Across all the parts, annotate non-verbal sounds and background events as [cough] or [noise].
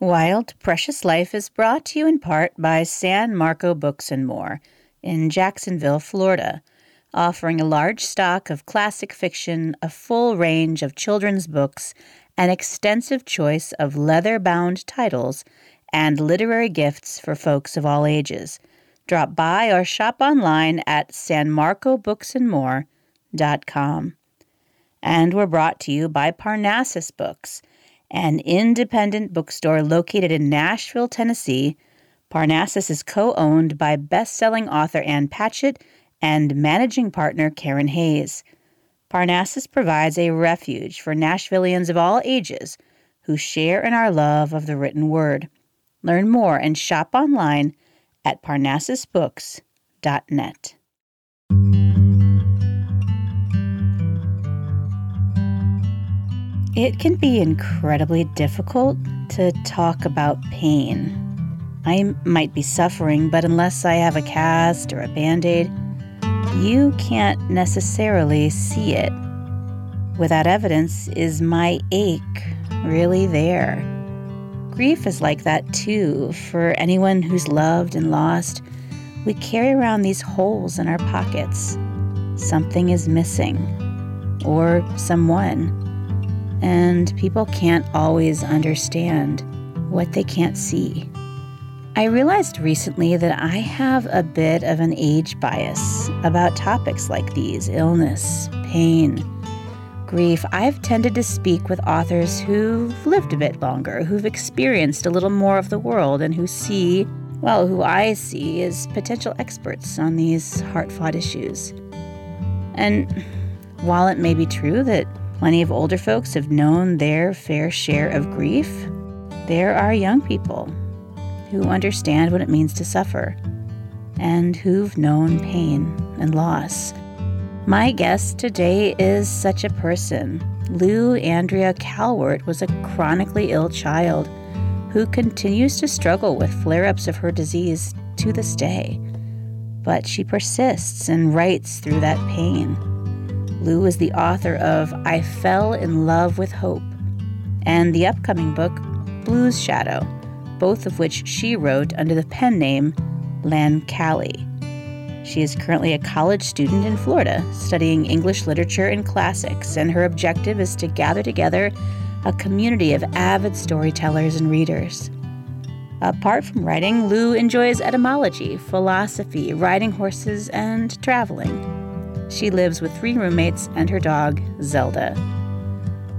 Wild Precious Life is brought to you in part by San Marco Books and More in Jacksonville, Florida, offering a large stock of classic fiction, a full range of children's books, an extensive choice of leather bound titles, and literary gifts for folks of all ages. Drop by or shop online at sanmarcobooksandmore.com. And we're brought to you by Parnassus Books an independent bookstore located in Nashville, Tennessee. Parnassus is co owned by best selling author Ann Patchett and managing partner Karen Hayes. Parnassus provides a refuge for Nashvillians of all ages who share in our love of the written word. Learn more and shop online at parnassusbooks.net. It can be incredibly difficult to talk about pain. I might be suffering, but unless I have a cast or a band aid, you can't necessarily see it. Without evidence, is my ache really there? Grief is like that too. For anyone who's loved and lost, we carry around these holes in our pockets. Something is missing, or someone and people can't always understand what they can't see. I realized recently that I have a bit of an age bias about topics like these illness, pain, grief. I've tended to speak with authors who've lived a bit longer, who've experienced a little more of the world, and who see, well, who I see as potential experts on these heart fought issues. And while it may be true that Plenty of older folks have known their fair share of grief. There are young people who understand what it means to suffer and who've known pain and loss. My guest today is such a person. Lou Andrea Callewaert was a chronically ill child who continues to struggle with flare ups of her disease to this day. But she persists and writes through that pain. Lou is the author of I Fell in Love with Hope and the upcoming book Blues Shadow, both of which she wrote under the pen name Lancali. She is currently a college student in Florida studying English literature and classics, and her objective is to gather together a community of avid storytellers and readers. Apart from writing, Lou enjoys etymology, philosophy, riding horses, and traveling. She lives with three roommates and her dog, Zelda.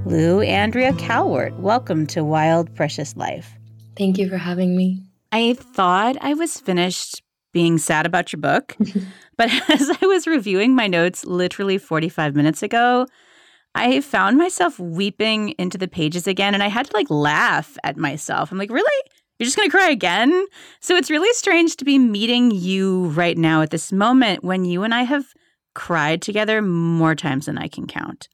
Lou Andrea Callewaert, welcome to Wild Precious Life. Thank you for having me. I thought I was finished being sad about your book, [laughs] but [laughs] as I was reviewing my notes literally 45 minutes ago, I found myself weeping into the pages again and I had to like laugh at myself. I'm like, really? You're just going to cry again? So it's really strange to be meeting you right now at this moment when you and I have cried together more times than I can count.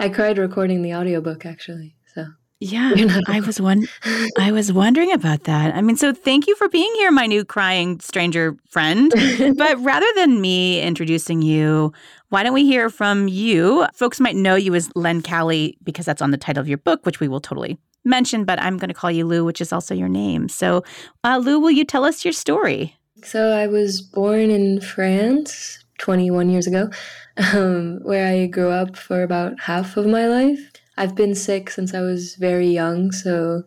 I cried recording the audiobook actually. So yeah, I was one. [laughs] I was wondering about that. I mean, so thank you for being here, my new crying stranger friend. [laughs] but rather than me introducing you, why don't we hear from you? Folks might know you as Lancali because that's on the title of your book, which we will totally mention. But I'm going to call you Lou, which is also your name. So, uh, Lou, will you tell us your story? So I was born in France 21 years ago, [laughs] um, where I grew up for about half of my life. I've been sick since I was very young, so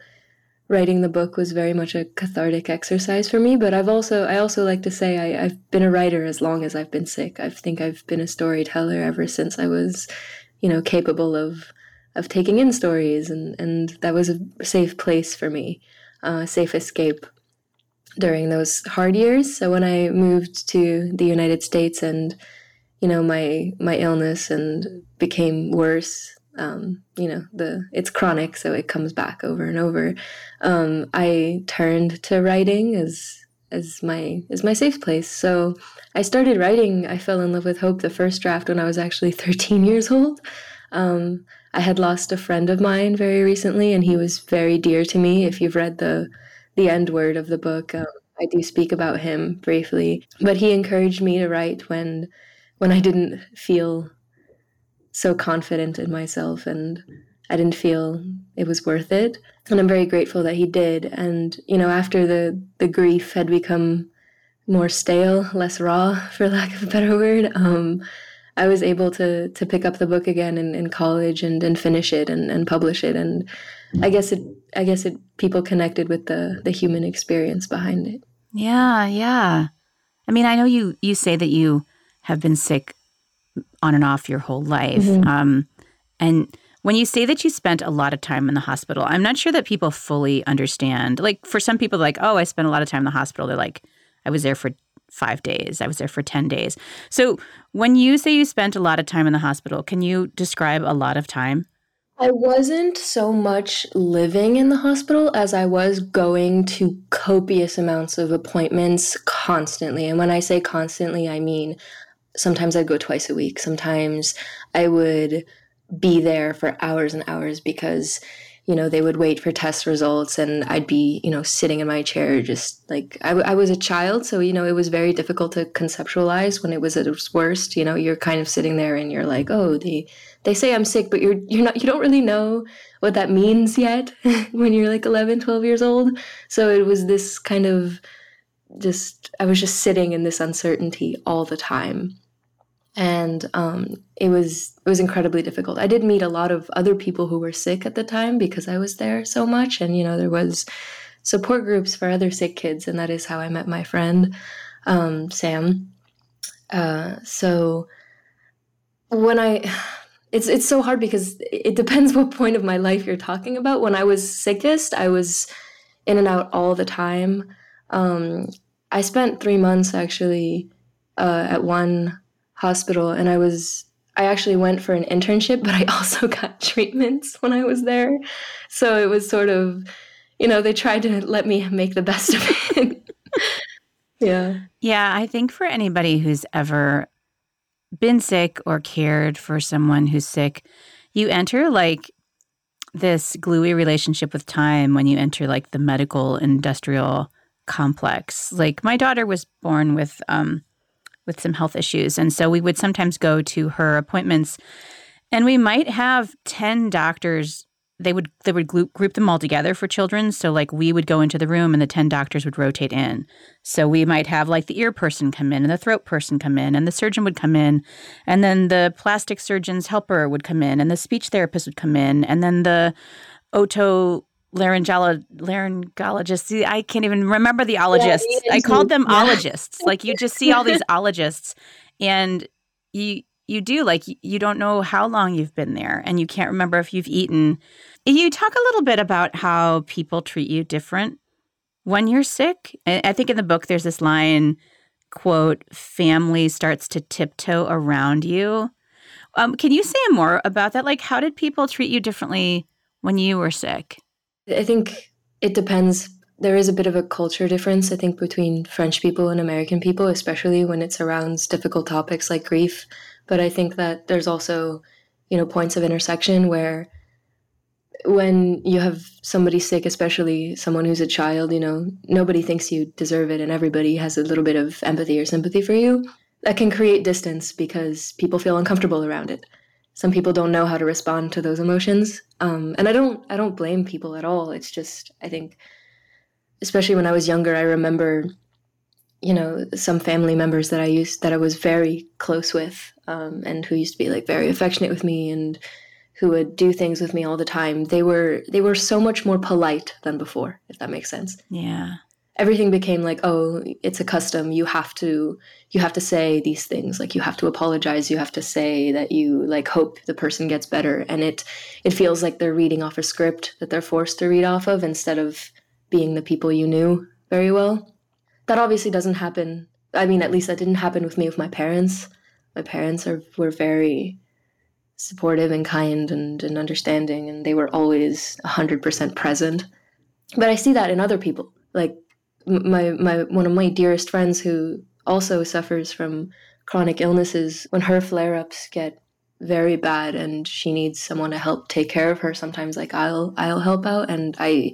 writing the book was very much a cathartic exercise for me. But I've also, I also like to say I, I've been a writer as long as I've been sick. I think I've been a storyteller ever since I was, you know, capable of of taking in stories, and and that was a safe place for me, a uh, safe escape during those hard years. So when I moved to the United States and you know my my illness and became worse, um, you know the it's chronic, so it comes back over and over. Um, I turned to writing as as my as my safe place. So I started writing. I fell in love with Hope, the first draft, when I was actually [laughs] 13 years old. Um, I had lost a friend of mine very recently, and he was very dear to me. If you've read the the end word of the book. Um, I do speak about him briefly, but he encouraged me to write when when I didn't feel so confident in myself and I didn't feel it was worth it. And I'm very grateful that he did. And, you know, after the, the grief had become more stale, less raw, [laughs] for lack of a better word, um, I was able to to pick up the book again in, in college and, and finish it and, and publish it. And I guess it I guess it people connected with the the human experience behind it. Yeah, yeah. I mean, I know you you say that you have been sick on and off your whole life. Mm-hmm. Um, and when you say that you spent a lot of time in the hospital, I'm not sure that people fully understand. Like for some people, like, oh, I spent a lot of time in the hospital. They're like, I was there for five days. I was there for 10 days. So when you say you spent a lot of time in the hospital, can you describe a lot of time? I wasn't so much living in the hospital as I was going to copious amounts of appointments constantly. And when I say constantly, I mean sometimes I'd go twice a week. Sometimes I would be there for hours and hours because you know they would wait for test results and i'd be you know sitting in my chair just like I, I was a child so you know it was very difficult to conceptualize when it was at its worst you know you're kind of sitting there and you're like oh they they say i'm sick but you're you're not you don't really know what that means yet [laughs] when you're like 11 12 years old. So it was this kind of just i was just sitting in this uncertainty all the time and um, it was it was incredibly difficult. I did meet a lot of other people who were sick at the time because I was there so much, and you know there was support groups for other sick kids, and that is how I met my friend um, Sam. Uh, so when I it's it's so hard because it depends [laughs] what point of my life you're talking about. When I was sickest, I was in and out all the time. Um, I spent three months actually uh, at one hospital and I was I actually went for an internship, but I [laughs] also got treatments when I was there. So it was sort of, you know, they tried to let me make the best of it. [laughs] yeah. Yeah, I think for anybody who's ever been sick or cared for someone who's sick, you enter like this gluey relationship with time when you enter like the medical industrial complex. Like my daughter was born with um with some health issues. And so we would sometimes go to her appointments and we might have 10 doctors. They would they would group them all together for children. So like we would go into the room and the 10 doctors would rotate in. So we might have like the ear person come in and the throat person come in and the surgeon would come in and then the plastic surgeon's helper would come in and the speech therapist would come in and then the oto laryngolo- laryngologists. I can't even remember the ologists. Yeah, I called them yeah. ologists. [laughs] Like you just see all these ologists, and you you do like you don't know how long you've been there, and you can't remember if you've eaten. You talk a little bit about how people treat you different when you're sick. I think in the book there's this line quote family starts to tiptoe around you um, can you say more about that like how did people treat you differently when you were sick I think it depends. There is a bit of a culture difference, I think, between French people and American people, especially when it surrounds difficult topics like grief. But I think that there's also, you know, points of intersection where when you have somebody sick, especially someone who's a child, you know, nobody thinks you deserve it and everybody has a little bit of empathy or sympathy for you. That can create distance because people feel uncomfortable around it some people don't know how to respond to those emotions. Um, and i don't i don't blame people at all. It's just i think especially when i was younger i remember you know some family members that i used that i was very close with um, and who used to be like very affectionate with me and who would do things with me all the time. They were they were so much more polite than before if that makes sense. Yeah everything became like oh it's a custom. You have to you have to say these things. Like you have to apologize. You have to say that you like hope the person gets better. And it it feels like they're reading off a script that they're forced to read off of instead of being the people you knew very well. That obviously doesn't happen. I mean at least that didn't happen with me with my parents. My parents are were very supportive and kind and, and understanding and they were always 100% present. But i see that in other people. Like my my one of my dearest friends who also suffers from chronic illnesses when her flare-ups get very bad and she needs someone to help take care of her sometimes like i'll i'll help out and i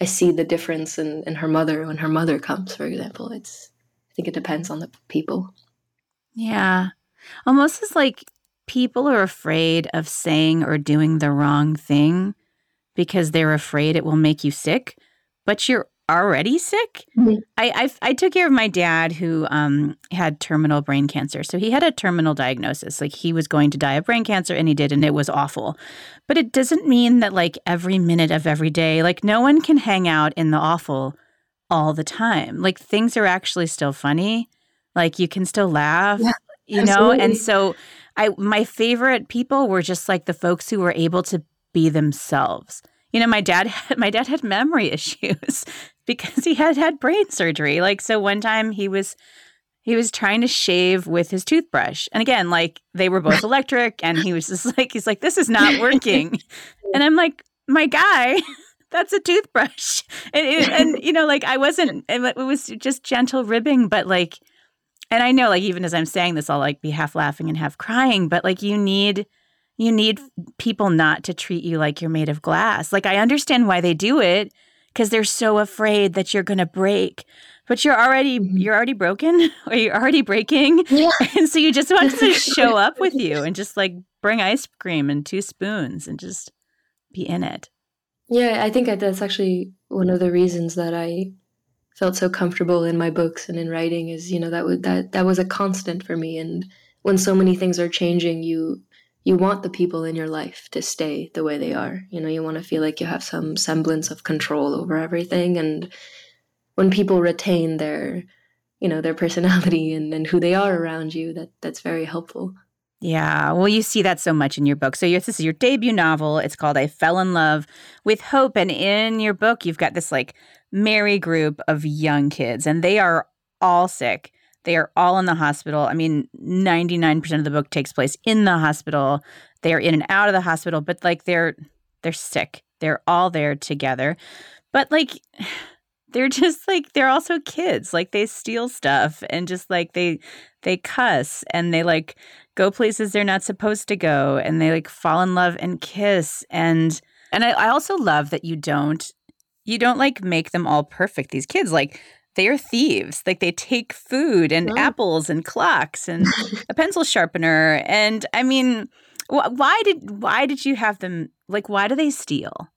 i see the difference in, in her mother when her mother comes for example. It's i think it depends on the people. Yeah. Almost as like people are afraid of saying or doing the wrong thing because they're afraid it will make you sick, but you're already sick. Mm-hmm. I, I, I took care of my dad who um, had terminal brain cancer. So he had a terminal diagnosis. Like he was going to die of brain cancer, and he did, and it was awful. But it doesn't mean that like every minute of every day, like no one can hang out in the awful all the time. Like things are actually still funny. Like you can still laugh. Yeah, you know, and so I my favorite people were just like the folks who were able to be themselves. You know, my dad [laughs] had, my dad had memory [laughs] issues because he had had brain surgery. Like so one time he was he was trying to shave with his toothbrush. And again, like they were both [laughs] electric and he was just like he's like this is not working. and I'm like, "My guy, that's a toothbrush." And, and, and you know, like I wasn't it was just gentle ribbing, but like and I know like even as I'm saying this I'll like be half laughing and half crying, but like you need you need people not to treat you like you're made of glass. Like, I understand why they do it because they're so afraid that you're going to break. But you're already mm-hmm. you're already broken [laughs] or you're already breaking. Yeah. [laughs] And so you just want to [laughs] show up with you and just like bring ice cream and two spoons and just be in it. Yeah, I think that's actually one of the reasons that I felt so comfortable in my books and in writing is, you know, that was that that was a constant for me and when so many things are changing, you you want the people in your life to stay the way they are. You know, you want to feel like you have some semblance of control over everything. And when people retain their, you know, their personality [laughs] and, and who they are around you, that that's very helpful. Yeah, well, you see that so much in your book. So this is your debut novel. It's called "I Fell in Love with Hope," and in your book, you've got this like merry group of young kids, and they are all sick. They are all in the hospital. I mean, 99% of the book takes place in the hospital. They are in and out of the hospital, but like they're they're sick. They're all there together. But like [sighs] they're just like they're also kids. Like they steal stuff and just like they they cuss and they like go places they're not supposed to go and they like fall in love and kiss and and I, I also love that you don't you don't like make them all perfect. These kids like they are thieves. Like they take food and apples and clocks and [laughs] a pencil sharpener. And I mean, wh- why did why did you have them? Like, why do they steal?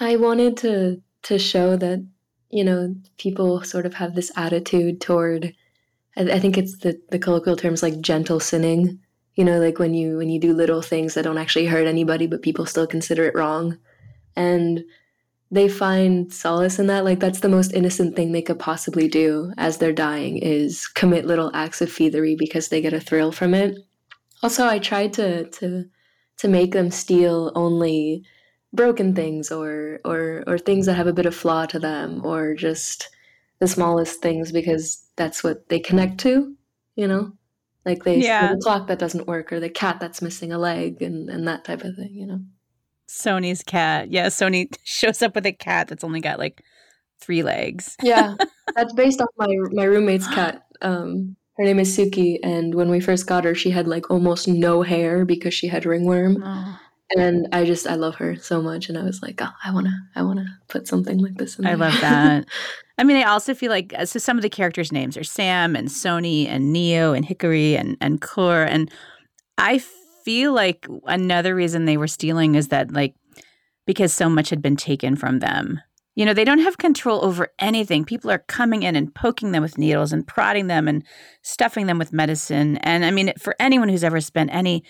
I wanted to to show that you know people sort of have this attitude toward. I, I think it's the the colloquial terms like gentle sinning. You know, like when you when you do little things that don't actually hurt anybody, but people still consider it wrong. And they find solace in that? Like that's the most innocent thing they could possibly do as they're dying is commit little acts of thievery because they get a thrill from it. Also i tried to to to make them steal only broken things or or or things that have a bit of flaw to them or just the smallest things because that's what they connect to you know? Like they yeah. the clock that doesn't work or the cat that's missing a leg and and that type of thing you know Sony's cat. Yeah, Sony [laughs] shows up with a cat that's only got like three legs. yeah, [laughs] that's based off my my roommate's cat. Um, her name is Suki, and when we first got her, she had like almost no hair because she had ringworm. Oh. And I just I love her so much, and I was like, oh, I wanna I wanna put something like this in. I love that. [laughs] I mean, I also feel like so some of the characters' names are Sam and Sony and Neo and Hickory and and Coeur, and I feel like another reason they were stealing is that like because so much had been taken from them. You know, they don't have control over anything. People are coming in and poking them with needles and prodding them and stuffing them with medicine. And I mean, for anyone who's ever spent any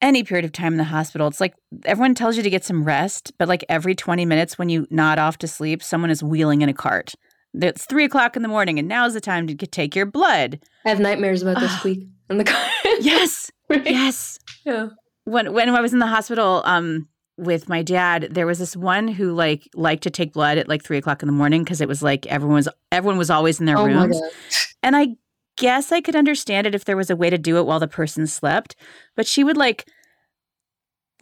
any period of time in the hospital, it's like everyone tells you to get some rest, but like every 20 minutes when you nod off to sleep, someone is wheeling in a cart. It's three o'clock in the morning, and now's the time to take your blood. I have nightmares about this week in the car. [laughs] yes, right? yes. Yeah. When when I was in the hospital, um, with my dad, there was this one who like liked to take blood at like three o'clock in the morning because it was like everyone was everyone was always in their oh rooms, and I guess I could understand it if there was a way to do it while the person slept, but she would like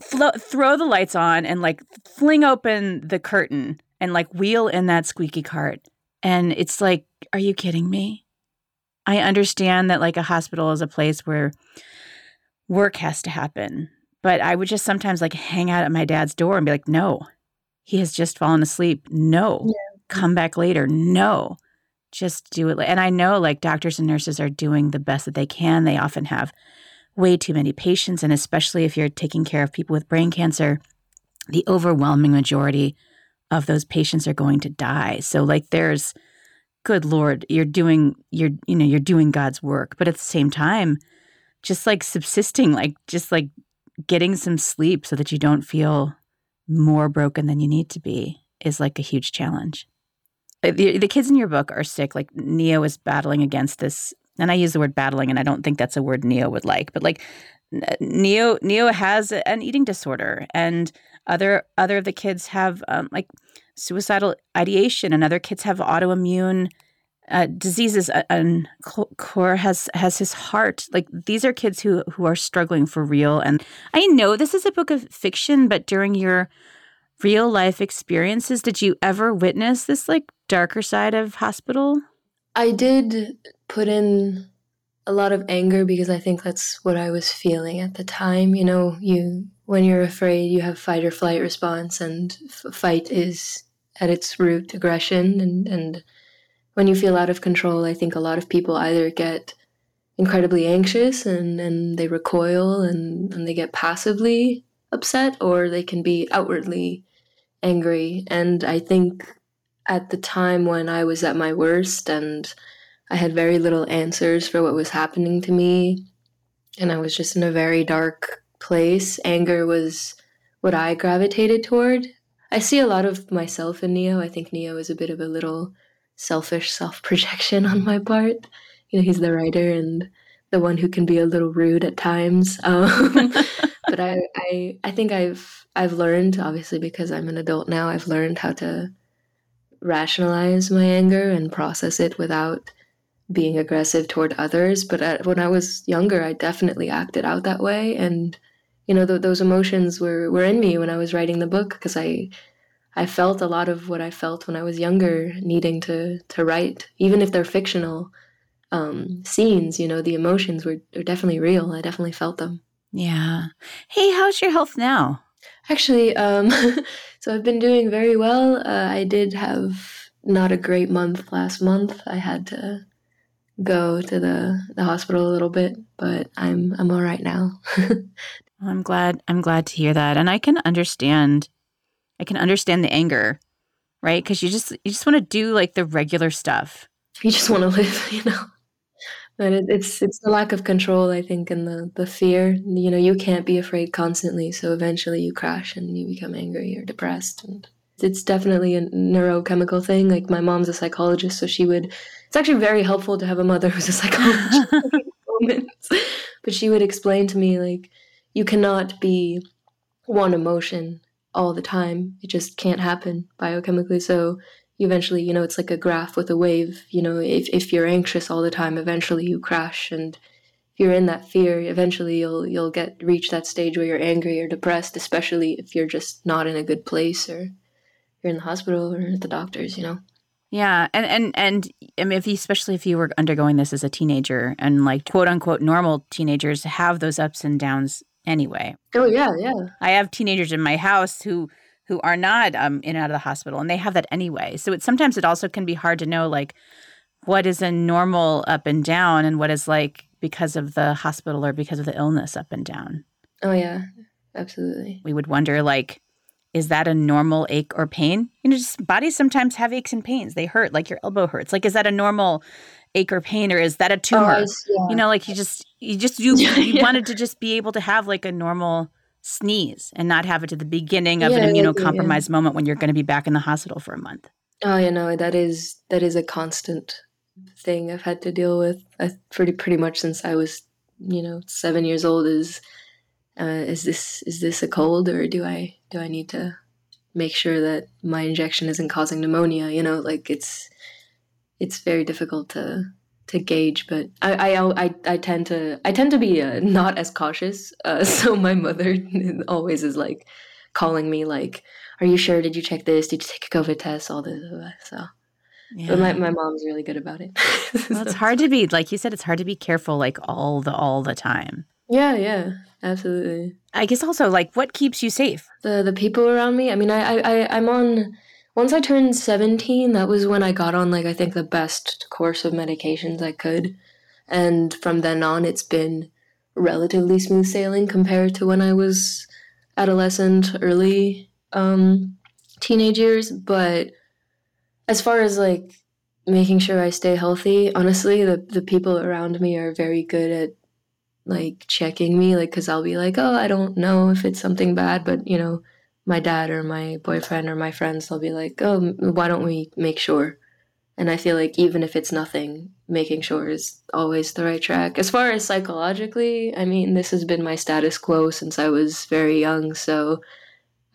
flo- throw the lights on and like fling open the curtain and like wheel in that squeaky cart, and it's like, are you kidding me? I understand that like a hospital is a place where work has to happen but I would just sometimes like hang out at my dad's door and be like, no, he has just fallen asleep. No, yeah. come back later. No, just do it. And I know like doctors and nurses are doing the best that they can. They often have way too many patients. And especially if you're taking care of people with brain cancer, the overwhelming majority of those patients are going to die. So, like, there's, good Lord, you're doing, you're, you know, you're doing God's work. But at the same time, just like subsisting, like, just like getting some sleep so that you don't feel more broken than you need to be is like a huge challenge. Uh, the, the kids in your book are sick. Like Neo is battling against this, and I use the word battling, and I don't think that's a word Neo would like. But like Neo, Neo has an eating disorder, and other other of the kids have um, like suicidal ideation, and other kids have autoimmune uh, diseases. Uh, and Coeur has has his heart. Like these are kids who who are struggling for real. And I know this is a book of fiction, but during your real life experiences, did you ever witness this like darker side of hospital? I did put in a lot of anger because I think that's what I was feeling at the time. You know, you when you're afraid, you have fight or flight response, and f- fight is at its root aggression. And and when you feel out of control, I think a lot of people either get incredibly anxious and and they recoil and and they get passively upset, or they can be outwardly angry. And I think at the time when I was at my worst and I had very little answers for what was happening to me, and I was just in a very dark place, anger was what I gravitated toward. I see a lot of myself in Neo. I think Neo is a bit of a little selfish self projection [laughs] on my part. You know, he's the writer and the one who can be a little rude at times. [laughs] Um, but I, I, I think I've I've learned, obviously, because I'm an adult now, I've learned how to rationalize my anger and process it without being aggressive toward others. But when I was younger, I definitely acted out that way. And, you know, th- those emotions were, were in me when I was writing the book because I, I felt a lot of what I felt when I was younger, needing to, to write, even if they're fictional um, scenes, you know, the emotions were, were definitely real. I definitely felt them. Yeah. Hey, how's your health now? Actually, um, [laughs] so I've been doing very well. Uh, I did have not a great month last month. I had to go to the, the hospital a little bit, but I'm I'm all right now. [laughs] I'm glad I'm glad to hear that, and I can understand. I can understand the anger, right? Because you just you just want to do like the regular stuff. You just want to live, [laughs] you know. But it, it's it's the lack of control, I think, and the the fear. You know, you can't be afraid constantly, so eventually you crash and you become angry or depressed, and it's definitely a neurochemical thing. Like my mom's a psychologist, so she would. It's actually very helpful to have a mother [laughs] who's a psychologist. [laughs] but she would explain to me like, you cannot be one emotion all the time. It just can't happen biochemically. So eventually you know it's like a graph with a wave you know if, if you're anxious all the time eventually you crash and if you're in that fear eventually you'll you'll get reach that stage where you're angry or depressed especially if you're just not in a good place or you're in the hospital or at the doctors you know yeah and and and I mean, if you, especially if you were undergoing this as a teenager and like quote unquote normal teenagers have those ups and downs anyway oh yeah yeah i have teenagers in my house who who are not um, in and out of the hospital, and they have that anyway. So it sometimes it also can be hard to know like what is a normal up and down, and what is like because of the hospital or because of the illness up and down. Oh yeah, absolutely. We would wonder like, is that a normal ache or pain? You know, just bodies sometimes have aches and pains. They hurt, like your elbow hurts. Like, is that a normal ache or pain, or is that a tumor? Oh, yeah. You know, like you just you just you, [laughs] you yeah. wanted to just be able to have like a normal sneeze and not have it to the beginning of yeah, an immunocompromised yeah. moment when you're going to be back in the hospital for a month. Oh, you know that is that is a constant thing I've had to deal with uh, pretty pretty much since I was you know seven years old. Is uh, is this is this a cold or do I do I need to make sure that my injection isn't causing pneumonia? You know, like it's it's very difficult to to gauge, but I I, I, I tend to I tend to be uh, not as cautious. Uh, [laughs] so my mother [laughs] always is like calling me like, "Are you sure? Did you check this? Did you take a COVID test? All this." So, yeah. but my my mom's really good about it. [laughs] well, it's hard to be like you said. It's hard to be careful like all the all the time. Yeah, yeah, absolutely. I guess also like what keeps you safe? The the people around me. I mean, I I I'm on once I turned 17, that was when I got on, like, I think the best course of medications I could. And from then on, it's been relatively smooth sailing compared to when I was adolescent, early um, teenage years. But as far as like making sure I stay healthy, honestly, the, the people around me are very good at like checking me, like, cause I'll be like, oh, I don't know if it's something bad, but you know, my dad or my boyfriend or my friends, they'll be like, oh, why don't we make sure? And I feel like even if it's nothing, making sure is always the right track. As far as psychologically, I mean, this has been my status quo since I was very young. So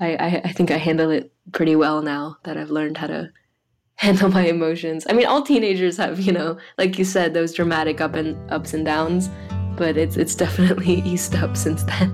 I, I, I think I handle it pretty well now that I've learned how to [laughs] handle my emotions. I mean, all teenagers have, you know, like you said, those dramatic up and ups and downs, but it's it's definitely [laughs] eased up since then.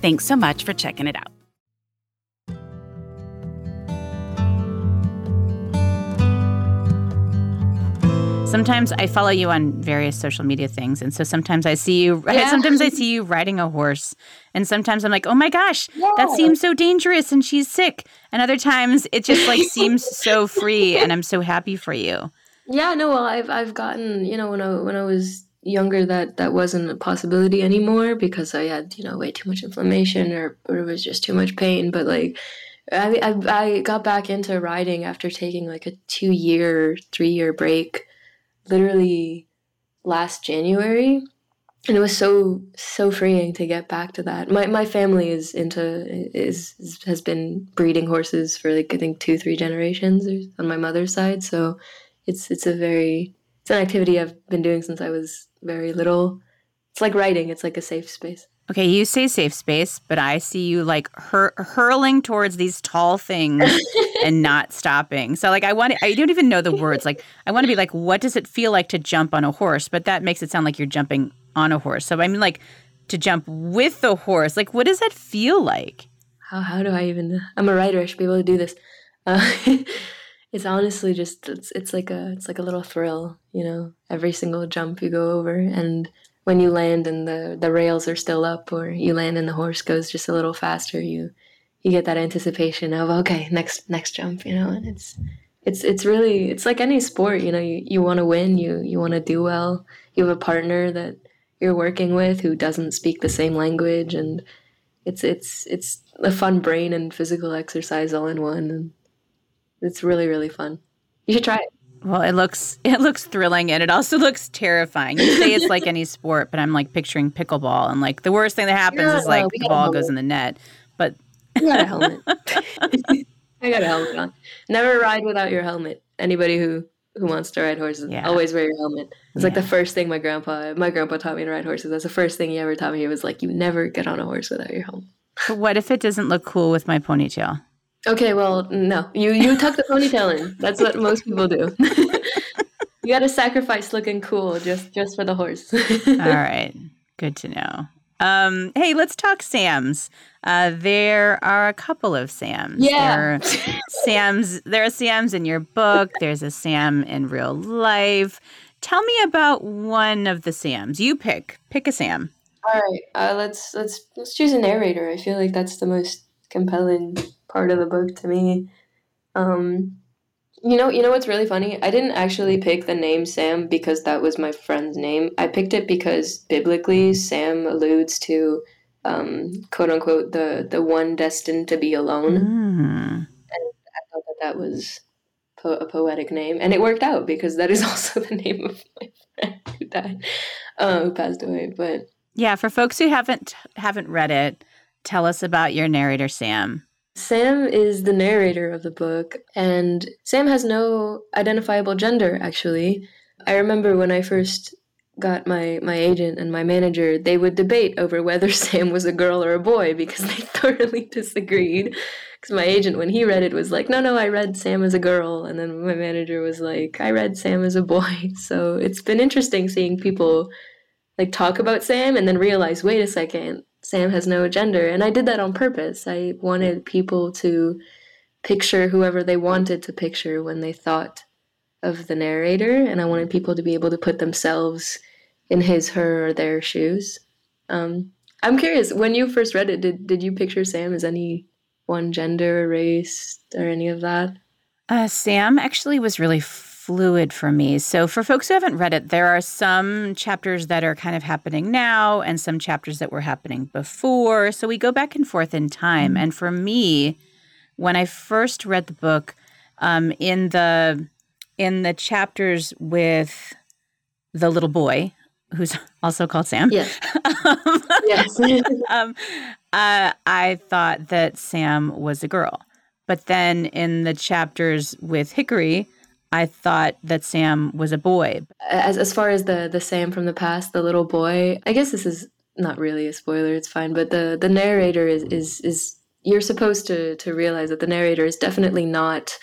Thanks so much for checking it out. Sometimes I follow you on various social media things, and so sometimes I see you. [laughs] Yeah. Sometimes I see you riding a horse, and sometimes I'm like, "Oh my gosh, yeah. that seems so dangerous," and she's sick. And other times it just like [laughs] seems so free, and I'm so happy for you. Yeah, no, well, I've I've gotten you know when I when I was younger that that wasn't a possibility anymore because I had you know way too much inflammation or, or it was just too much pain. But like I, I, I got back into riding after taking like a two year, three year break, literally last January. And it was so so freeing to get back to that. My my family is into is, is has been breeding horses for like I think two three generations on my mother's side. So it's it's a very it's an activity I've been doing since I was very little. It's like writing, it's like a safe space. Okay, you say safe space, but I see you like hur- hurling towards these tall things [laughs] and not stopping. So like I want to, I don't even know the words. Like I want to be like what does it feel like to jump on a horse? But that makes it sound like you're jumping on a horse. So I mean like to jump with the horse. Like what does that feel like? How how do I even I'm a writer. I should be able to do this. Uh, [laughs] it's honestly just it's it's like a it's like a little thrill, you know. Every single jump you go over and when you land and the the rails are still up or you land and the horse goes just a little faster, you you get that anticipation of okay, next next jump, you know, and it's it's it's really it's like any sport, you know, you, you want to win, you you want to do well. You have a partner that you're working with who doesn't speak the same language and it's it's it's a fun brain and physical exercise all in one and it's really really fun. You should try it. Well, it looks it looks thrilling and it also looks terrifying. You say it's like any [laughs] sport, but I'm like picturing pickleball and like the worst thing that happens yeah, is like the ball goes in the net. But I got a [laughs] helmet. [laughs] I got a helmet on. Never ride without your helmet. Anybody who who wants to ride horses, yeah. always wear your helmet. It's yeah. like the first thing my grandpa my grandpa taught me to ride horses. That's the first thing he ever taught me. It was like, "You never get on a horse without your helmet." But what if it doesn't look cool with my ponytail? Okay, well, no. You you tuck the ponytail in. That's what most people do. [laughs] you got to sacrifice looking cool just just for the horse. [laughs] All right. Good to know. Um, hey, let's talk Sams. Uh, there are a couple of Sams. Yeah. There are Sams. There are Sams in your book. There's a Sam in real life. Tell me about one of the Sams. You pick. Pick a Sam. All right. Uh, let's let's let's choose a narrator. I feel like that's the most compelling part of the book to me. Um, you know, you know what's really funny? I didn't actually pick the name Sam because that was my friend's name. I picked it because biblically Sam alludes to um, quote unquote the the one destined to be alone, mm. and I thought that that was po- a poetic name, and it worked out because that is [laughs] also the name of my friend who died, uh, who passed away. But yeah, for folks who haven't haven't read it, tell us about your narrator Sam. Sam is the narrator of the book, and Sam has no identifiable gender, actually. I remember when I first got my my agent and my manager, they would debate over whether [laughs] Sam was a girl or a boy because they [laughs] thoroughly disagreed. Because my agent, when he read it, was like, "No, no, I read Sam as a girl," and then my manager was like, "I read Sam as a boy." [laughs] So it's been interesting seeing people like talk about Sam and then realize, wait a second, Sam has no gender, and I did that on purpose. I wanted people to picture whoever they wanted to picture when they thought of the narrator, and I wanted people to be able to put themselves in his, her, or their shoes. Um, I'm curious, when you first read it, did, did you picture Sam as any one gender, race, or any of that? Uh, Sam actually was really fluid for me. So, for folks who haven't read it, there are some chapters that are kind of happening now and some chapters that were happening before. So, we go back and forth in time. Mm-hmm. And for me, when I first read the book, um, in the in the chapters with the little boy, who's [laughs] also called Sam. [laughs] Yes. um, yes. [laughs] um, uh, I thought that Sam was a girl. But then in the chapters with Hickory, I thought that Sam was a boy. As as far as the the Sam from the past, the little boy, I guess this is not really a spoiler, it's fine, but the the narrator is is is you're supposed to to realize that the narrator is definitely not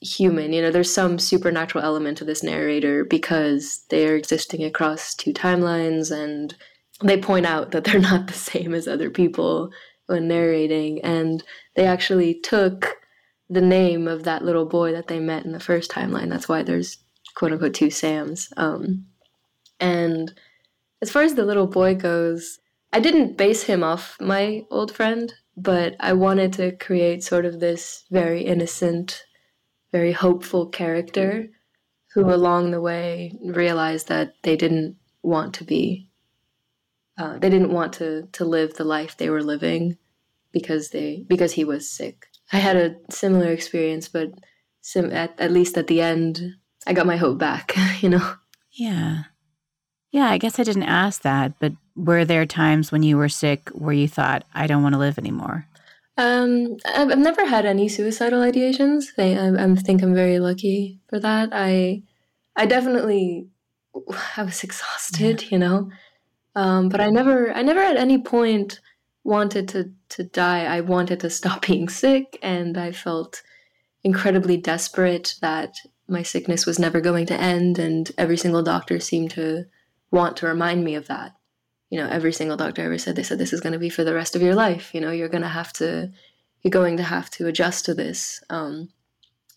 human. You know, there's some supernatural element to this narrator because they are existing across two timelines and they point out that they're [laughs] not the same as other people when narrating and they actually took the name of that little boy that they met in the first timeline. That's why there's quote unquote two Sams. Um, and as far as the little boy goes, I didn't base him off my old friend, but I wanted to create sort of this very innocent, very hopeful character who along the way realized that they didn't want to be uh, they didn't want to to live the life they were living because they because he was sick I had a similar experience, but sim- at, at least at the end, I got my hope back, [laughs] you know? Yeah. Yeah, I guess I didn't ask that, but were there times when you were sick where you thought, I don't want to live anymore? Um, I've, I've never had any suicidal ideations. I, I, I think I'm very lucky for that. I, I definitely, I was [laughs] exhausted, yeah. you know, um, but I never, I never at any point wanted to to die. I wanted to stop [laughs] being sick, and I felt incredibly desperate that my sickness was never going to end, and every single doctor seemed to want to remind me of that. You know, every single doctor ever said they said this is going to be for the rest of your life. You know, you're going to have to you're going to have to adjust to this, um,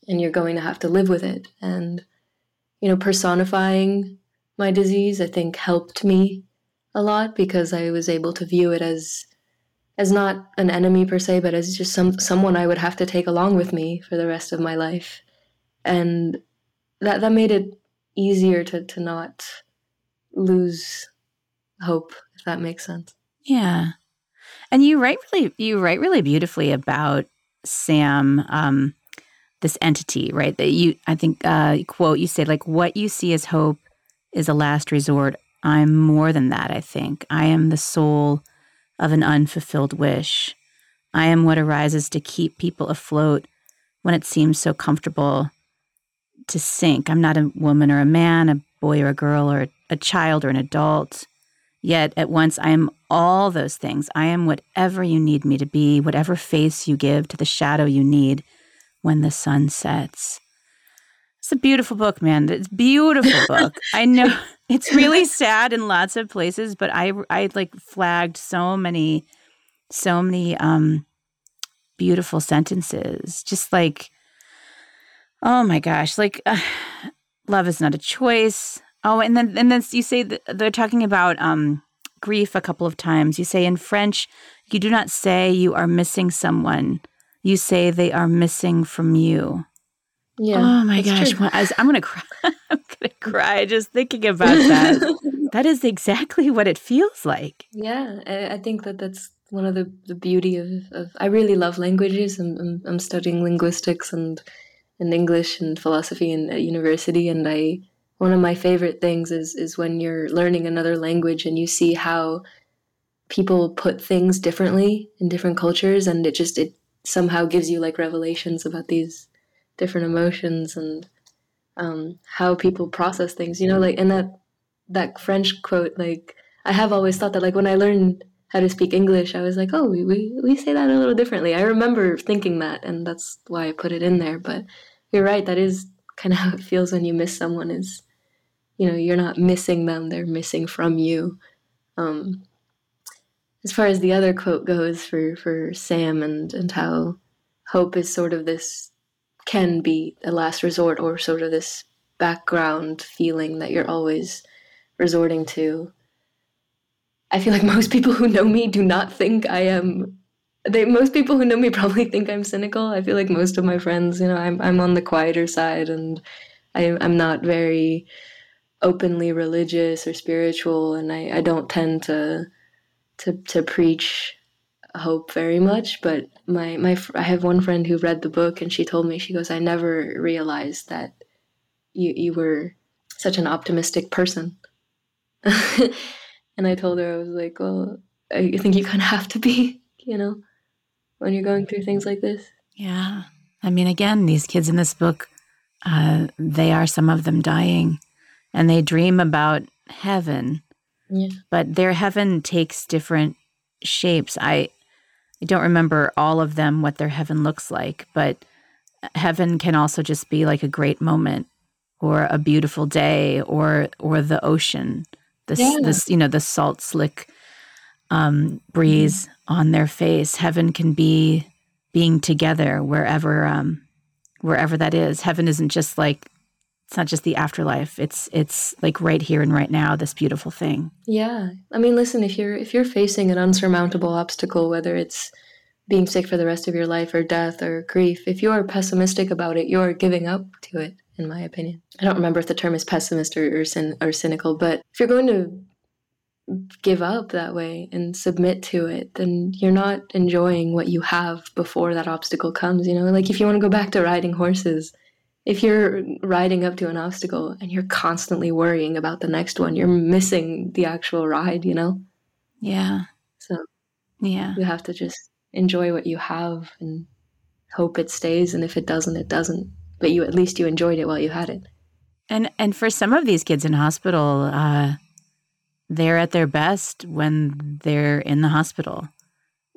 and you're going to have to live with it. And you know, personifying my disease, I think, helped me a lot because I was able to view it as as not an enemy per se, but as just some someone I would have to take along with me for the rest of my life, and that that made it easier to to not lose hope, if that makes sense. Yeah, and you write really you write really beautifully about Sam. Um, this entity, right? That you, I think, uh, quote, you say, like, what you see as hope is a last resort. I'm more than that, I think. I am the soul of an unfulfilled wish. I am what arises to keep people afloat when it seems so comfortable to sink. I'm not a woman or a man, a boy or a girl, or a child or an adult. Yet at once I am all those things. I am whatever you need me to be, whatever face you give to the shadow you need when the sun sets. It's a beautiful book, man. It's beautiful book. I know [laughs] it's really sad in lots of places, but I I like flagged so many so many um beautiful sentences. Just like oh my gosh, like uh, [sighs] love is not a choice. Oh, and then and then you say they're talking about um grief a couple of times. You say in French, you do not say you are missing someone. You say they are missing from you. Yeah. Oh my gosh. I, am going to cry. [laughs] I'm going to cry just thinking about that. [laughs] that is exactly what it feels like. Yeah. I, I, think that that's one of the, the beauty of, of I really love languages. I'm, I'm, I'm studying linguistics and, and English and philosophy in, at university. And I, one of my favorite things is, is when you're learning another language and you see how people put things differently in different cultures. And it just, it somehow gives you like revelations about these different emotions and um, how people process things. You know, like in that that French quote, like I have always thought that like when I learned how to speak English, I was like, oh, we, we, we say that a little differently. I remember thinking that, and that's why I put it in there. But you're right, that is kind of [laughs] how it feels when you miss someone is, you know, you're not missing them, they're missing from you. Um, as far as the other quote goes for, for Sam and, and how hope is sort of this, can be a last resort or sort of this background feeling that you're always resorting to. I feel like [laughs] most people who know me do not think I am. They most people who know me [laughs] probably think I'm cynical. I feel like most of my friends, you know, I'm I'm on the quieter side, and I, I'm not very openly religious or spiritual, and I, I don't tend to to to preach hope very much. But my my I have one friend who read the book, and she told me she goes, I never realized that you you were such an optimistic person. [laughs] And I told her, I was like, well, I think you kind of have to be, [laughs] you know, when you're going through things like this. Yeah. I mean, again, these kids in this book, uh, they are some of them dying and they dream about heaven. Yeah. But their heaven takes different shapes. I, I don't remember all of them, what their heaven looks like, but heaven can also just be like a great moment or a beautiful day or or the ocean this yeah. this you know the salt slick um, breeze mm-hmm. on their face. Heaven can be being together wherever um, wherever that is. Heaven isn't just like it's not just the afterlife. It's it's like right here and right now. This beautiful thing. Yeah, I mean, listen. If you're if you're facing an unsurmountable obstacle, whether it's being sick for the rest of your life or death or grief, if you're pessimistic about it, you're giving up to it in my opinion. I don't remember if the term is pessimist or, or, cyn- or cynical, but if you're going to give up that way and submit to it, then you're not enjoying what you have before that obstacle comes. You know, like if you want to go back to riding horses, if you're riding up to an obstacle and you're constantly worrying about the next one, you're missing the actual ride, you know? Yeah. So, yeah. You have to just enjoy what you have and hope it stays. And if it doesn't, it doesn't but you at least you enjoyed it while you had it. And and for some of these kids in hospital, uh, they're at their best when they're in the hospital.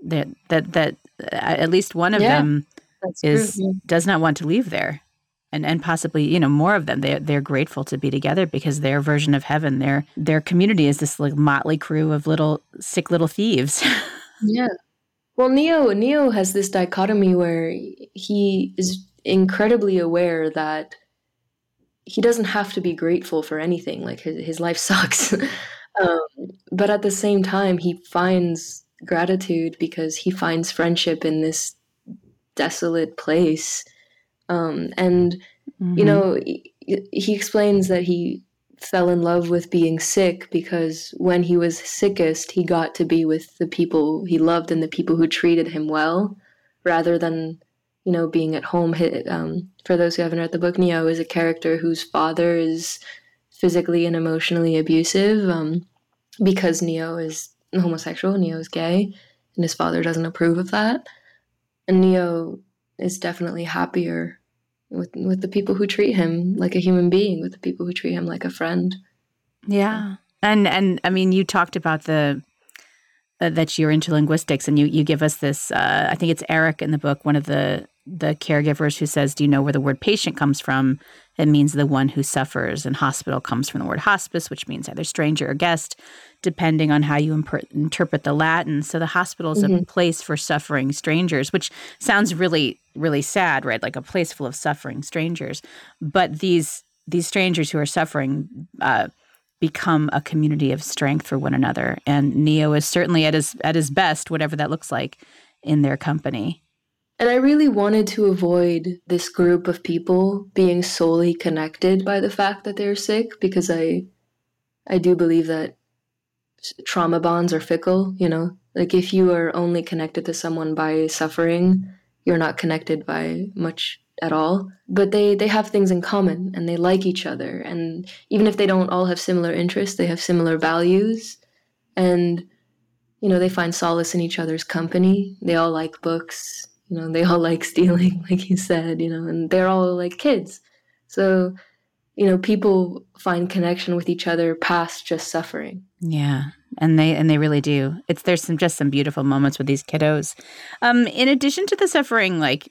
That that that uh, at least one of yeah, them is true, does not want to leave there, and and possibly you know more of them. They they're grateful to be together because their version of heaven, their their community is this like motley crew of little sick little thieves. [laughs] yeah. Well, Neo Neo has this dichotomy where he is incredibly aware that he doesn't have to be grateful for anything. Like his, his life [laughs] sucks. um, but at the same time, he finds gratitude because he finds friendship in this desolate place. Um, and, mm-hmm. you know, he, he explains that he fell in love with being sick because when he was sickest, he got to be with the people he loved and the people who treated him well rather than you know, being at home. Um, for those who haven't read the book, Neo is a character whose father is physically and emotionally abusive um, because Neo is homosexual, Neo is gay, and his father doesn't approve of that. And Neo is definitely happier with with the people who treat him like a human being, with the people who treat him like a friend. Yeah. And and I mean you talked about the uh, that you're into linguistics and you you give us this uh, I think it's Eric in the book one of the the caregivers who says, Do you know where the word patient comes from? It means the one who suffers. And hospital comes from the word hospice, which means either stranger or guest, depending on how you interpret the Latin. So the hospital is mm-hmm. a place for suffering strangers, which sounds really, really sad, right? Like a place full of suffering strangers. But these these strangers who are suffering uh, become a community of strength for one another. And Neo is certainly at his at his best, whatever that looks like, in their company. And I really wanted to avoid this group of people being solely connected by the fact that they're sick because I I do believe that trauma bonds are fickle, you know? Like if you are only connected to someone by suffering, you're not connected by much at all. But they they have things in common and they like each other and even if they don't all have similar interests, they have similar values and you know, they find solace in each other's company. They all like books you know they all [laughs] like stealing like you said you know and they're all like kids so you know, people find connection with each other past just suffering. Yeah. And they and they really do. It's there's some just some beautiful moments with these kiddos. Um, in addition to the suffering, like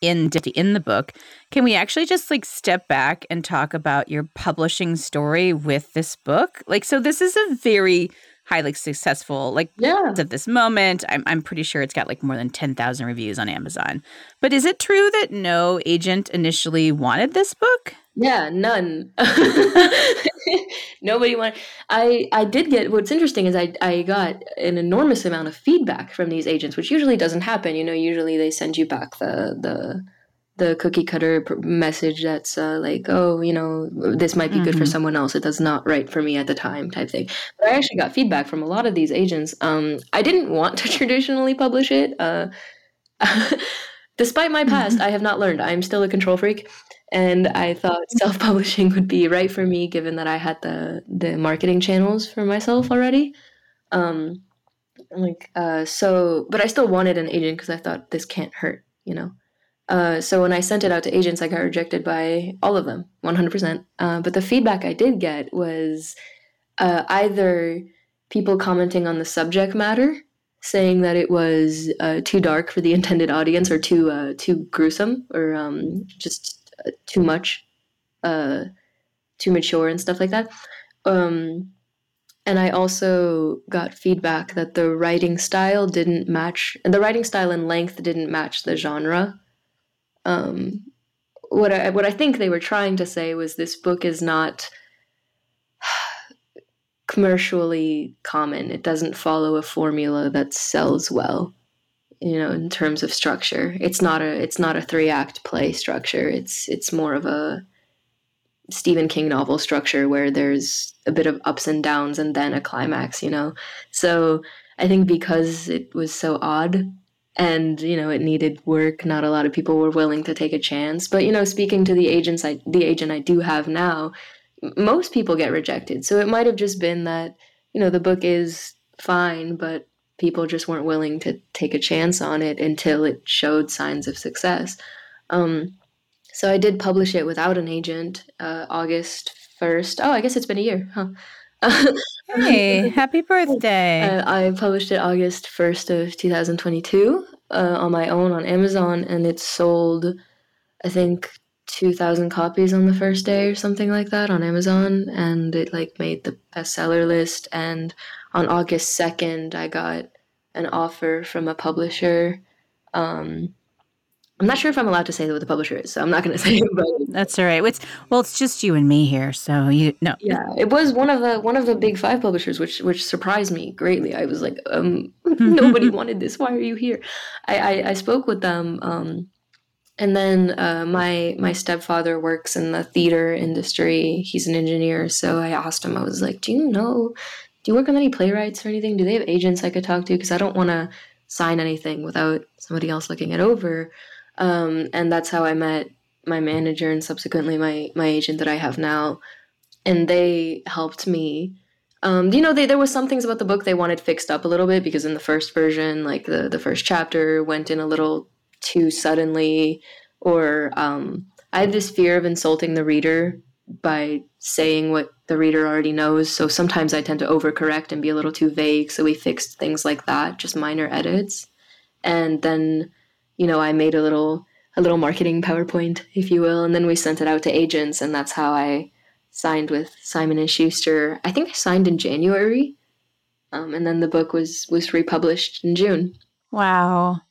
in in the book, can we actually just like step back and talk about your publishing story with this book? Like, so this is a very highly successful like yeah at this moment I'm, I'm pretty sure it's got like more than 10,000 reviews on Amazon but is it true that no agent initially wanted this book yeah none [laughs] [laughs] nobody wanted I I did get what's interesting is I I got an enormous amount of feedback from these agents which usually doesn't happen you know usually they send you back the the the cookie cutter message that's uh, like, oh, you know, this might be mm-hmm. good for mm-hmm. someone else. It does not right for me at the time, type thing. But I actually got feedback from a lot of these agents. Um, I didn't want to [laughs] traditionally publish it. Uh, [laughs] despite my past, mm-hmm. I have not learned. I'm still a control freak, and I thought [laughs] self-publishing would be right for me, given that I had the the marketing channels for myself already. Um, like, uh, so, but I still wanted an agent because I thought this can't hurt, you know. Uh, so when I sent it out to agents, I got rejected by all of them, 100%. Uh, but the feedback I did get was uh, either people commenting on the subject matter, saying that it was uh, too dark for the intended audience, or too uh, too gruesome, or um, just too much, too mature, and stuff like that. Um, and I also got feedback that the writing style didn't match, the writing style and length didn't match the genre um, what I what I think they were trying to say was this book is not [sighs] commercially common. It doesn't follow a formula that sells well, you know, in terms of structure. It's not a it's not a three act play structure. It's it's more of a Stephen King novel structure where there's a bit of ups and downs and then a climax, you know. So I think because it was so odd and you know it needed work not a lot of people were willing to take a chance but you know speaking to the agents I the agent I do have now most people get rejected so it might have just been that you know the book is fine but people just weren't willing to take a chance on it until it showed signs of success. Um, so I did publish it without an agent uh, August 1st oh I guess it's been a year huh? [laughs] Hey, happy birthday. Uh, I published it August 1st of 2022 uh, on my own on Amazon, and it sold, I think, 2,000 copies on the first day or something like that on Amazon, and it like made the bestseller list. And on August 2nd, I got an offer from a publisher um, I'm not sure if I'm allowed to say what the publisher is, so I'm not going [laughs] to say it. But that's all right. It's well, it's just you and me here, so you no. Yeah, it was one of the one of the big five publishers, which which surprised me greatly. I was like, um, [laughs] [laughs] nobody wanted this. Why are you here? I I, I spoke with them, um, and then uh, my my stepfather works in the theater industry. He's an engineer, so I asked him. I was like, do you know? Do you work on any playwrights or anything? Do they have agents I could talk to? Because I don't want to sign anything without somebody else looking it over. Um, and that's how I met my manager and subsequently my my agent that I have now. And they helped me. Um, you know, they, there was some things about the book they wanted fixed up a little bit because in the first version, like the the first chapter went in a little too suddenly, or um, I have this fear of insulting the reader by saying what the reader already knows. So sometimes I tend to overcorrect and be a little too vague. So we fixed things like that, just minor edits. And then you know, I made a little a little marketing PowerPoint, if you will, and then we sent it out to agents, and that's how I signed with Simon and Schuster. I think I signed in January, um, and then the book was was republished in June. Wow,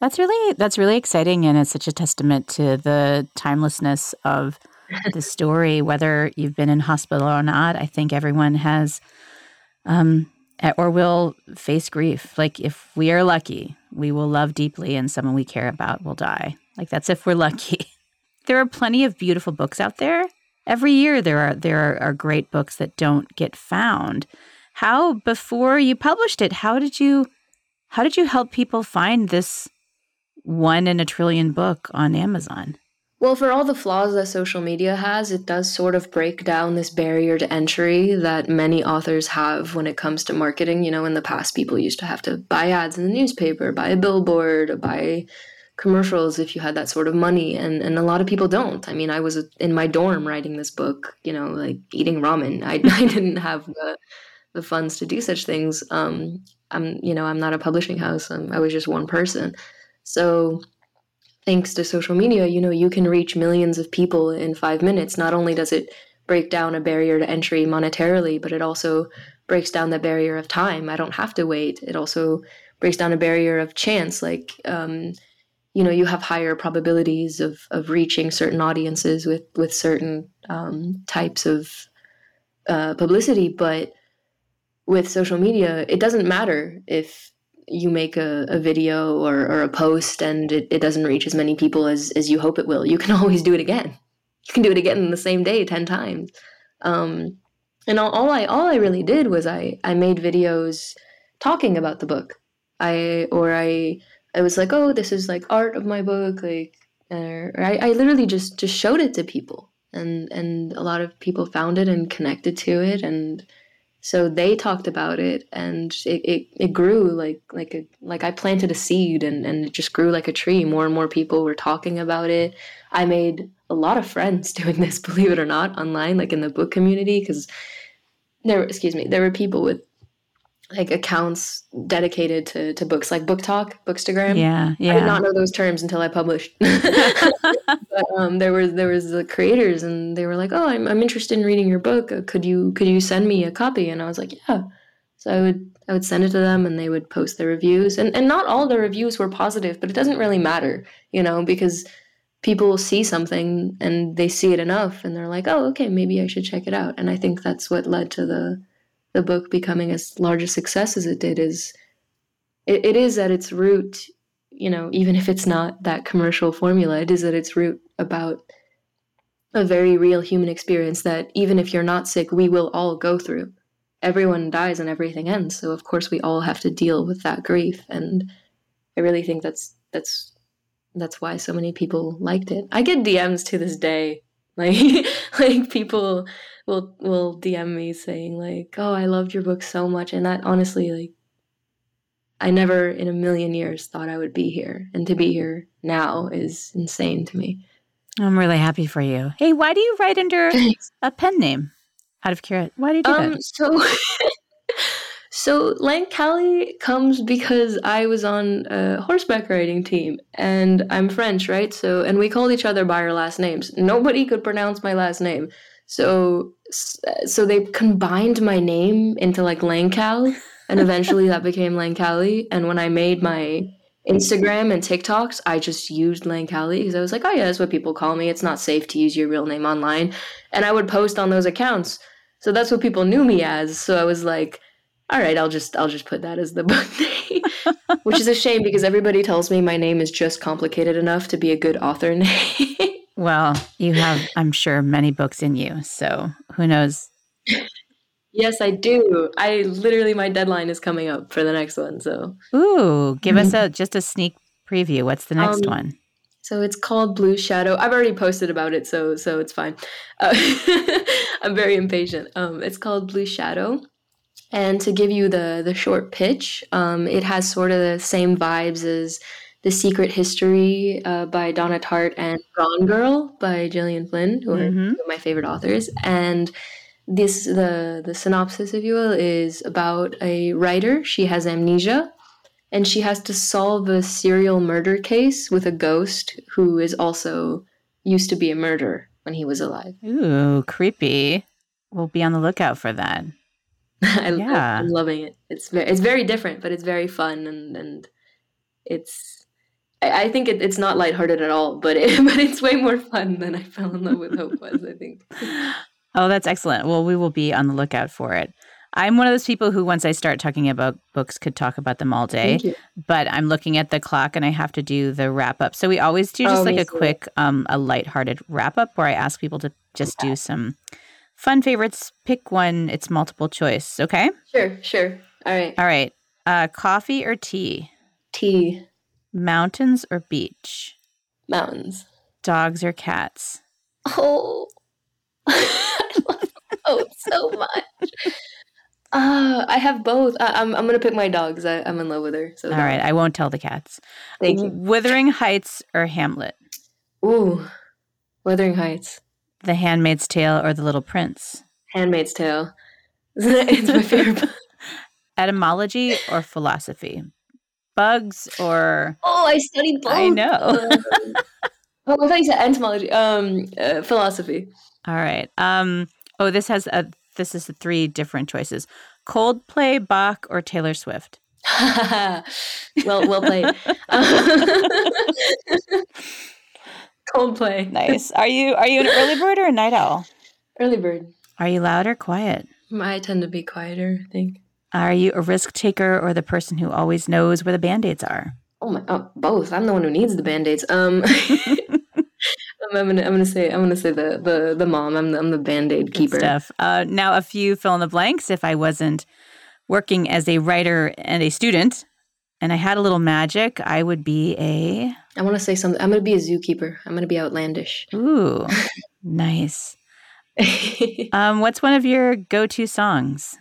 that's really that's really exciting, and it's such a testament to the timelessness of the [laughs] story. Whether you've been in hospital or not, I think everyone has, um, or will face grief. Like if we are lucky, we will love deeply and someone we care about will die. Like that's if we're lucky. [laughs] there are plenty of beautiful books out there. Every year there are there are, are great books that don't get found. How before you published it, how did you how did you help people find this one in a trillion book on Amazon? Well, for all the flaws that social media has, it does sort of break down this barrier to entry that many authors have when it comes to marketing. You know, in the past, people used to have to buy ads in the newspaper, buy a billboard, buy commercials if you had that sort of money and and a lot of people don't. I mean i was in my dorm writing this book you know like eating ramen. [laughs] I, I didn't have the the funds to do such things. Um i'm you know i'm not a publishing house. I'm, i was just one person so thanks to social media you know you can reach millions of people in five minutes. Not only does it break down a barrier to entry monetarily but it also breaks down the barrier of time. I don't have to wait. It also breaks down a barrier of chance. Like um, you know you have higher probabilities of of reaching certain audiences with with certain um, types of uh, publicity. But with social media it doesn't matter if you make a, a video or, or a post and it, it doesn't reach as many people as, as you hope it will you can [laughs] always do it again. You can do it again in the same day 10 times. Um, and all, all i all i really did was i i made videos talking about the book. I or i I was like, oh, this is like art of my book, like, uh, I, I literally just just showed it to people, and and a lot of people found it and connected to it, and so they talked about it, and it, it, it grew like like a like I planted a seed, and and it just grew like a tree. More and more people were talking about it. I made a lot of friends [laughs] doing this, believe it or not, online, like in the book community, because there, excuse me, there were people with like accounts dedicated to, to books like book talk bookstagram. Yeah yeah i did not know those terms until i published. [laughs] But um, there was there was the creators and they were like oh I'm, I'm interested in reading your book. Uh, could you could you send me a copy? And i was like yeah. So i would i would send it to them and they would post their reviews. And and not all the reviews were positive but it doesn't really matter you know because people see something and they see it enough and they're like oh okay maybe i should check it out. And i think that's what led to the the book becoming as large a success as it did is it, it is at its root you know even if it's not that commercial formula it is at its root about a very real human experience that even if you're not sick we will all go through. Everyone dies and everything ends so of course we all have to deal with that grief and i really think that's that's that's why so many people liked it. I get dms to this day like [laughs] like people will will DM me saying like, "Oh, I loved your book so much," and that honestly, like, I never in a million years thought I would be here, and to be here now is insane to me. I'm really happy for you. Hey, why do you write under Thanks. a pen name? Out of curiosity, why do you do um, that? So. [laughs] So Lancali comes because I was on a horseback riding team and I'm French, right? So and we called each other by our last names. Nobody could pronounce my last name. So so they combined my name into like Langcal, and eventually that became Lancali. And when I made my Instagram and TikToks, I just used Lancali because I was like, oh yeah, that's what people call me. It's not safe to use your real name online, and I would post on those accounts. So that's what people knew me as. So I was like, all right, I'll just I'll just put that as the [laughs] book name, which is a shame because everybody tells me my name is just complicated enough to be a good author name. [laughs] Well, you have, I'm sure, many books in you. So who knows? Yes, I do. I literally, my deadline is coming up for the next one. So, ooh, give mm-hmm. us a just a sneak preview. What's the next um, one? So it's called Blue Shadow. I've already posted about it, so so it's fine. Uh, [laughs] I'm very impatient. Um, it's called Blue Shadow, and to give you the the short pitch, um, it has sort of the same vibes as the Secret History uh, by Donna Tartt and Gone Girl by Gillian Flynn, who mm-hmm. are my favorite authors. And this the the synopsis, if you will, is about a writer. She has amnesia, and she has to solve a serial murder case with a ghost who is also used to be a murderer when he was alive. Ooh, creepy. We'll be on the lookout for that. [laughs] I, yeah. I'm loving it. It's very, it's very different, but it's very fun and and it's I think it, it's not lighthearted at all, but it, [laughs] but it's way more fun than I fell in love with Hope was. I think. [laughs] Oh, that's excellent. Well, we will be on the lookout for it. I'm one of those people who, once I start talking about books, could talk about them all day. But I'm looking at the clock and I have to do the wrap up. So we always do just oh, like a quick, um, a lighthearted wrap up where I ask people to just do some fun favorites. Pick one. It's multiple choice. Okay. Sure. Sure. All right. All right. Uh, coffee or tea? Tea. Mountains or beach? Mountains. Dogs or cats? Oh, [laughs] I love both so much. Uh, I have both. I, am I'm, I'm gonna pick my dogs. because I'm in love with her. So all right, I won't tell the cats. Thank you. Wuthering Heights or Hamlet? Ooh, Wuthering Heights. The Handmaid's Tale or The Little Prince? Handmaid's Tale. [laughs] it's my favorite. [laughs] Etymology or philosophy? Bugs or? Oh, I studied both. I know. [laughs] Oh, I thought you said entomology. Um, uh, philosophy. All right. Um. Oh, this has a. This is three different choices: Coldplay, Bach, or Taylor Swift. well, well played. Coldplay. Nice. Are you are you an early bird or a night owl? Early bird. Are you loud or quiet? I tend to be quieter, I think. Are you a risk taker or the person who always knows where the band-aids are? Oh my oh, both. I'm the one who needs the band-aids. Um [laughs] I'm gonna I'm gonna say I'm gonna say the the the mom. I'm the I'm the band-aid keeper. stuff. Uh, now a few fill in the blanks if I wasn't working as a writer and a student and I had a little magic, I would be a I want to say something. I'm going to be a zookeeper. I'm going to be outlandish. Ooh. [laughs] nice. [laughs] um, what's one of your go-to songs?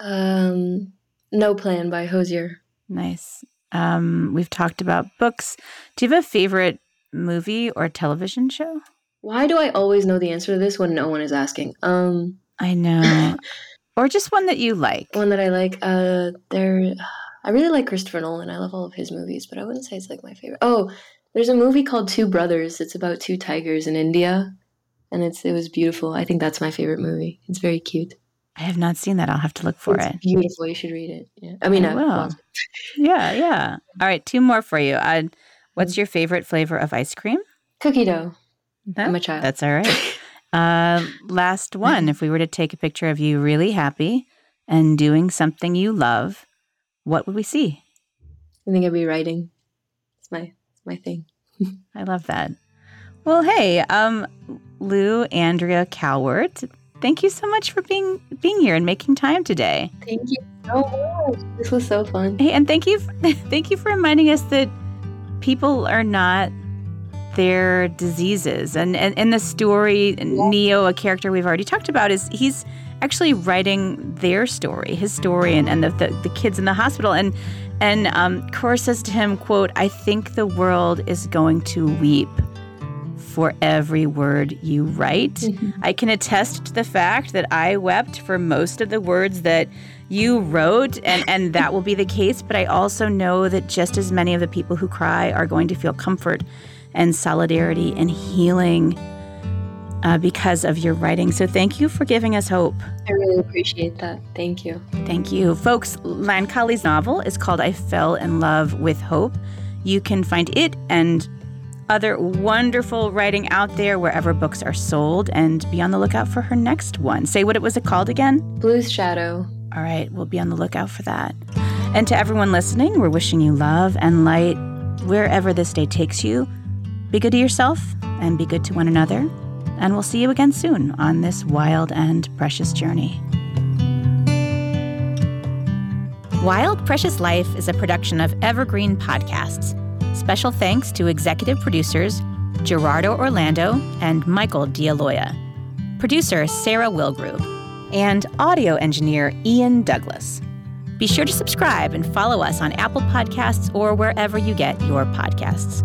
Um, No Plan by Hozier. Nice. Um, we've talked about books. Do you have a favorite movie or television show? Why do I always know the answer to this when no one is asking? Um, I know. [laughs] or just one that you like. One that I like. Uh, there. I really like Christopher Nolan. I love all of his movies, but I wouldn't say it's like my favorite. Oh, there's a movie called Two Brothers. It's about two tigers in India, and it's it was beautiful. I think that's my favorite movie. It's very cute. I have not seen that. I'll have to look for it's it. Beautiful. You should read it. Yeah. I mean, I will. [laughs] yeah, yeah. All right, two more for you. Uh, what's your favorite flavor of ice cream? Cookie dough. I'm a child. That's all right. [laughs] uh, last one. if we were to take a picture of you really happy and doing something you love, what would we see? I think I'd be writing. It's my my thing. [laughs] I love that. Well, hey, um, Lou Andrea Callewaert, thank you so much for being being here and making time today. Thank you so much. This was so fun. Hey, and thank you, [laughs] thank you for reminding us that people are not their diseases. And and in the story, yeah. Neo, a character we've already talked about, is he's actually writing their story, his story, and, and the, the, the kids in the hospital. And and um, Coeur says to him, "quote I think the world is going to weep." For every word you write. Mm-hmm. I can attest to the fact that I wept for most of the words that you wrote, and, and that will be the case. But I also know that just as many of the people who cry are going to feel comfort and solidarity and healing uh, because of your writing. So thank you for giving us hope. I really appreciate that. Thank you. Thank you. Folks, Lancali's novel is called I Fell in Love with Hope. You can find it and other wonderful writing out there wherever books are sold and be on the lookout for her next one. Say what it was it called again? Blue's Shadow. All right, we'll be on the lookout for that. And to everyone listening, we're wishing you love and light wherever this day takes you. Be good to yourself and be good to one another and we'll see you again soon on this wild and precious journey. Wild Precious Life is a production of Evergreen Podcasts. Special thanks to executive producers Gerardo Orlando and Michael D'Aloia, producer Sarah Wilgrove, and audio engineer Ian Douglas. Be sure to subscribe and follow us on Apple Podcasts or wherever you get your podcasts.